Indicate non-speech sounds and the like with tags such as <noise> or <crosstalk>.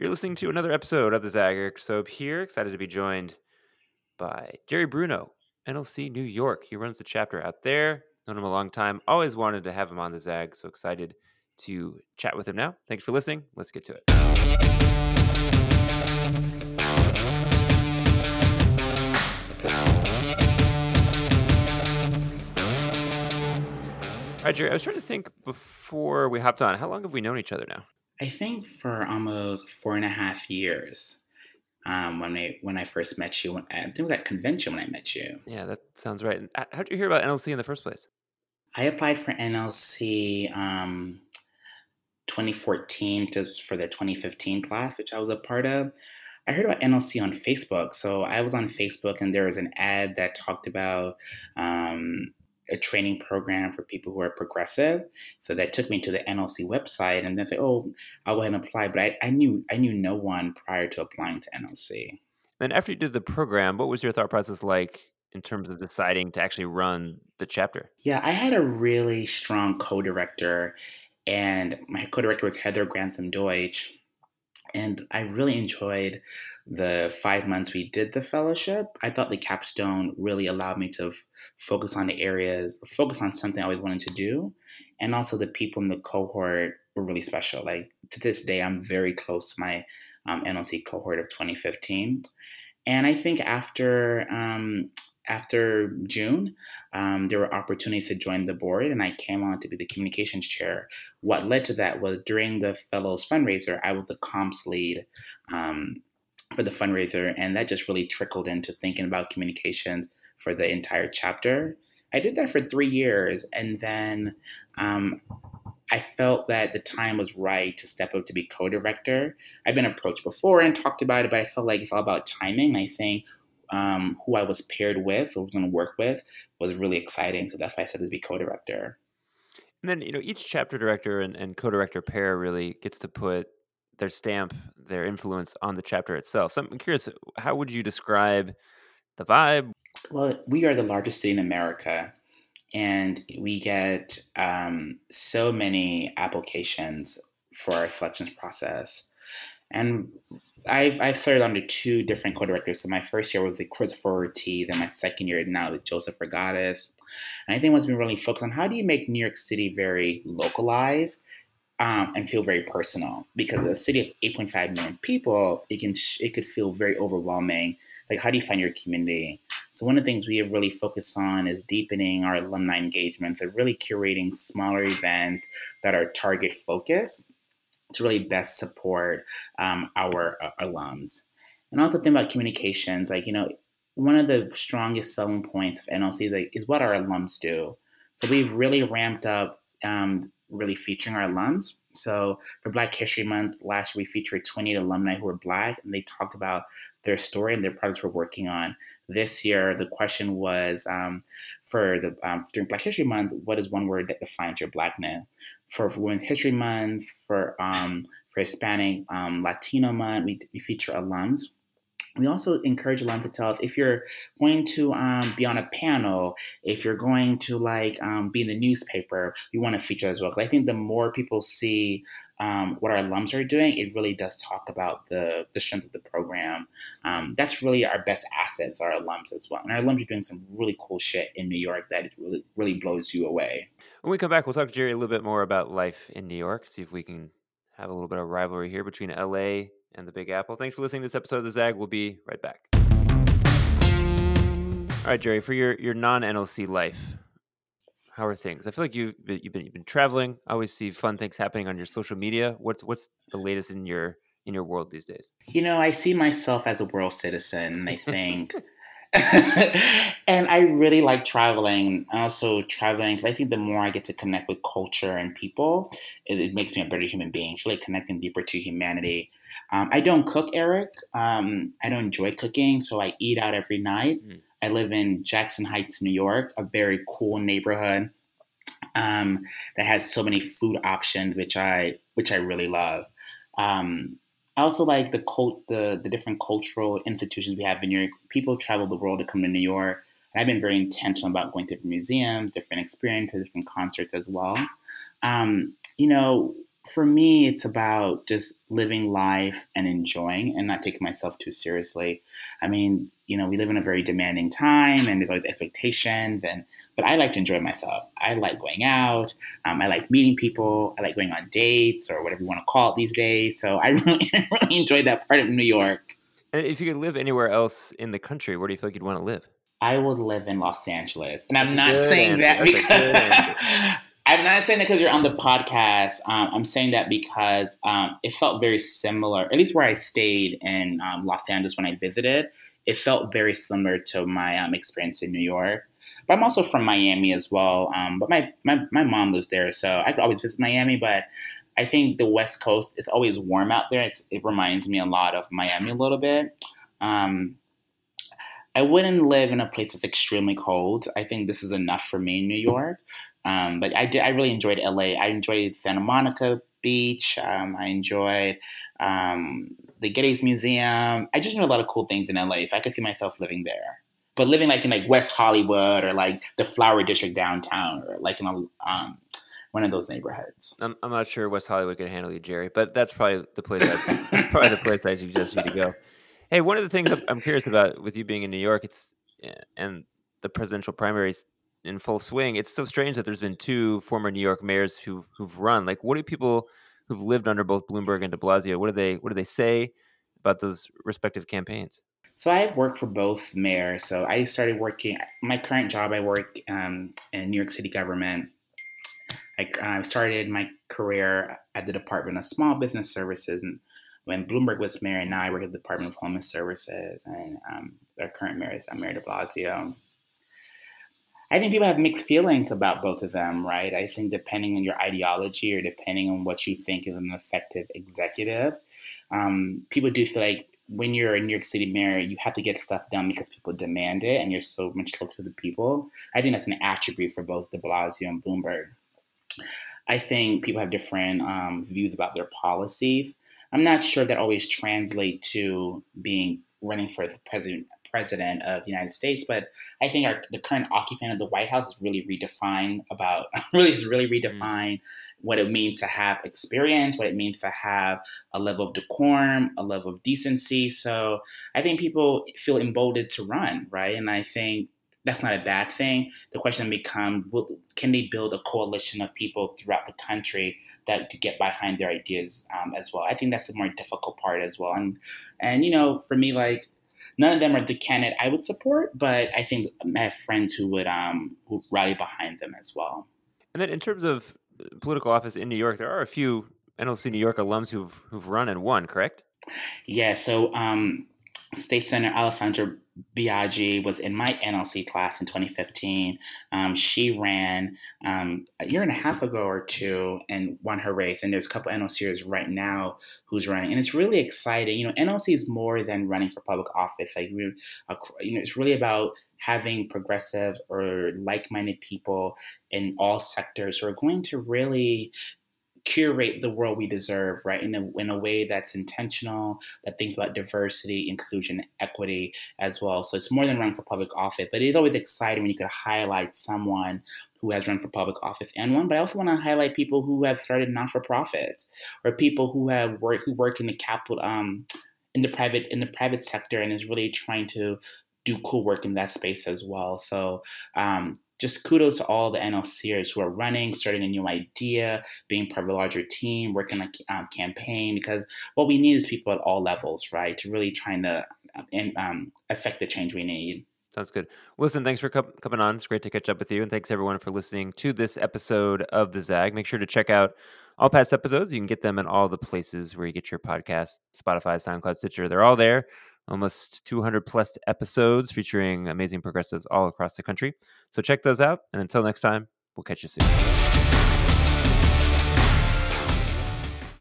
You're listening to another episode of the Zag Soap here. Excited to be joined by Jerry Bruno, NLC New York. He runs the chapter out there. Known him a long time. Always wanted to have him on the Zag. So excited to chat with him now. Thanks for listening. Let's get to it. All right, Jerry, I was trying to think before we hopped on. How long have we known each other now? I think for almost four and a half years. Um, when I when I first met you, when, I think it was that convention when I met you. Yeah, that sounds right. How did you hear about NLC in the first place? I applied for NLC um, 2014 to, for the 2015 class, which I was a part of. I heard about NLC on Facebook. So I was on Facebook and there was an ad that talked about um, a training program for people who are progressive. So that took me to the NLC website and then say, oh, I'll go ahead and apply. But I, I knew I knew no one prior to applying to NLC. Then after you did the program, what was your thought process like in terms of deciding to actually run the chapter? Yeah, I had a really strong co-director, and my co-director was Heather Grantham Deutsch. And I really enjoyed the five months we did the fellowship. I thought the capstone really allowed me to f- focus on the areas, focus on something I always wanted to do. And also, the people in the cohort were really special. Like to this day, I'm very close to my um, NLC cohort of 2015. And I think after um, after June, um, there were opportunities to join the board, and I came on to be the communications chair. What led to that was during the Fellows fundraiser, I was the comps lead um, for the fundraiser, and that just really trickled into thinking about communications for the entire chapter. I did that for three years, and then um, I felt that the time was right to step up to be co-director. I've been approached before and talked about it, but I felt like it's all about timing. I think um, who I was paired with, or was going to work with, was really exciting. So that's why I said to be co-director. And then, you know, each chapter director and, and co-director pair really gets to put their stamp, their influence on the chapter itself. So I'm curious, how would you describe the vibe? Well, we are the largest city in America, and we get um, so many applications for our selections process. And I've, I've served under two different co-directors. So my first year was with Christopher Ortiz, and my second year now with Joseph Regatas. And I think what's been really focused on how do you make New York City very localized um, and feel very personal? Because a city of 8.5 million people, it can it could feel very overwhelming. Like how do you find your community? So one of the things we have really focused on is deepening our alumni engagements and really curating smaller events that are target focused to really best support um, our uh, alums. And also think about communications, like, you know, one of the strongest selling points of NLC is, like, is what our alums do. So we've really ramped up um, really featuring our alums. So for Black History Month, last year we featured 28 alumni who were Black, and they talked about their story and their projects we're working on. This year, the question was um, for the um, during Black History Month, what is one word that defines your Blackness? For Women's History Month, for um, for Hispanic um, Latino Month, we, we feature alums. We also encourage alums to tell if you're going to um, be on a panel, if you're going to like um, be in the newspaper, we want to feature as well. Because I think the more people see um, what our alums are doing, it really does talk about the, the strength of the program. Um, that's really our best asset, our alums as well. And our alums are doing some really cool shit in New York that really, really blows you away. When we come back, we'll talk to Jerry a little bit more about life in New York, see if we can have a little bit of rivalry here between LA and the Big Apple. Thanks for listening to this episode of The Zag. We'll be right back. All right, Jerry, for your, your non NLC life, how are things? I feel like you've been, you've been you've been traveling. I always see fun things happening on your social media. What's what's the latest in your in your world these days? You know, I see myself as a world citizen. I think, <laughs> <laughs> and I really like traveling. Also, traveling. I think the more I get to connect with culture and people, it, it makes me a better human being. It's really connecting deeper to humanity. Um, I don't cook, Eric. Um, I don't enjoy cooking, so I eat out every night. Mm. I live in Jackson Heights, New York, a very cool neighborhood um, that has so many food options, which I which I really love. Um, I also like the cult, the the different cultural institutions we have in New York. People travel the world to come to New York. And I've been very intentional about going to different museums, different experiences, different concerts as well. Um, you know, for me, it's about just living life and enjoying and not taking myself too seriously. I mean, you know, we live in a very demanding time and there's always expectations and but I like to enjoy myself. I like going out. Um, I like meeting people. I like going on dates or whatever you want to call it these days. So I <laughs> really, really enjoyed that part of New York. And if you could live anywhere else in the country, where do you feel like you'd want to live? I would live in Los Angeles, and I'm not saying answer. that because <laughs> I'm not saying that because you're on the podcast. Um, I'm saying that because um, it felt very similar, at least where I stayed in um, Los Angeles when I visited. It felt very similar to my um, experience in New York. But I'm also from Miami as well. Um, but my, my, my mom lives there, so I could always visit Miami. But I think the West Coast is always warm out there. It's, it reminds me a lot of Miami a little bit. Um, I wouldn't live in a place that's extremely cold. I think this is enough for me in New York. Um, but I did, I really enjoyed LA. I enjoyed Santa Monica Beach. Um, I enjoyed um, the Getty's Museum. I just knew a lot of cool things in LA. If I could see myself living there, but living like in like West Hollywood or like the Flower District downtown or like in a um, one of those neighborhoods. I'm, I'm not sure West Hollywood could handle you, Jerry, but that's probably the place. I, <laughs> probably the place I suggest you to go. Hey, one of the things I'm curious about with you being in New York, it's and the presidential primaries in full swing. It's so strange that there's been two former New York mayors who've who've run. Like, what do people who've lived under both Bloomberg and De Blasio? What do they what do they say about those respective campaigns? So I work for both mayors. So I started working. My current job, I work um, in New York City government. I started my career at the Department of Small Business Services, and when Bloomberg was mayor, and now I work at the Department of Homeless Services, and um, our current mayor is uh, Mayor De Blasio. I think people have mixed feelings about both of them, right? I think depending on your ideology or depending on what you think is an effective executive, um, people do feel like when you're a New York City mayor, you have to get stuff done because people demand it and you're so much closer to the people. I think that's an attribute for both de Blasio and Bloomberg. I think people have different um, views about their policies. I'm not sure that always translate to being running for the president president of the United States. But I think our, the current occupant of the White House is really redefined about <laughs> really is really mm. redefined mm. what it means to have experience, what it means to have a level of decorum, a level of decency. So I think people feel emboldened to run, right? And I think that's not a bad thing. The question becomes, can they build a coalition of people throughout the country that could get behind their ideas um, as well? I think that's the more difficult part as well. And and you know, for me, like none of them are the candidate I would support, but I think I have friends who would um who rally behind them as well. And then in terms of uh, political office in New York, there are a few NLC New York alums who've who've run and won, correct? Yeah. So um, State Senator Alessandra Biaggi was in my NLC class in 2015. Um, she ran um, a year and a half ago or two and won her race. And there's a couple NLCers right now who's running, and it's really exciting. You know, NLC is more than running for public office. Like, you know, it's really about having progressive or like-minded people in all sectors who are going to really curate the world we deserve, right? In a, in a way that's intentional, that thinks about diversity, inclusion, equity as well. So it's more than running for public office, but it's always exciting when you could highlight someone who has run for public office and one. But I also want to highlight people who have started not-for-profits or people who have work who work in the capital um in the private in the private sector and is really trying to do cool work in that space as well. So um, just kudos to all the NLCers who are running, starting a new idea, being part of a larger team, working on a um, campaign. Because what we need is people at all levels, right, to really trying to um, um affect the change we need. Sounds good. Listen, thanks for coming on. It's great to catch up with you. And thanks everyone for listening to this episode of The Zag. Make sure to check out all past episodes. You can get them in all the places where you get your podcast Spotify, SoundCloud, Stitcher. They're all there almost 200 plus episodes featuring amazing progressives all across the country. So check those out. And until next time, we'll catch you soon.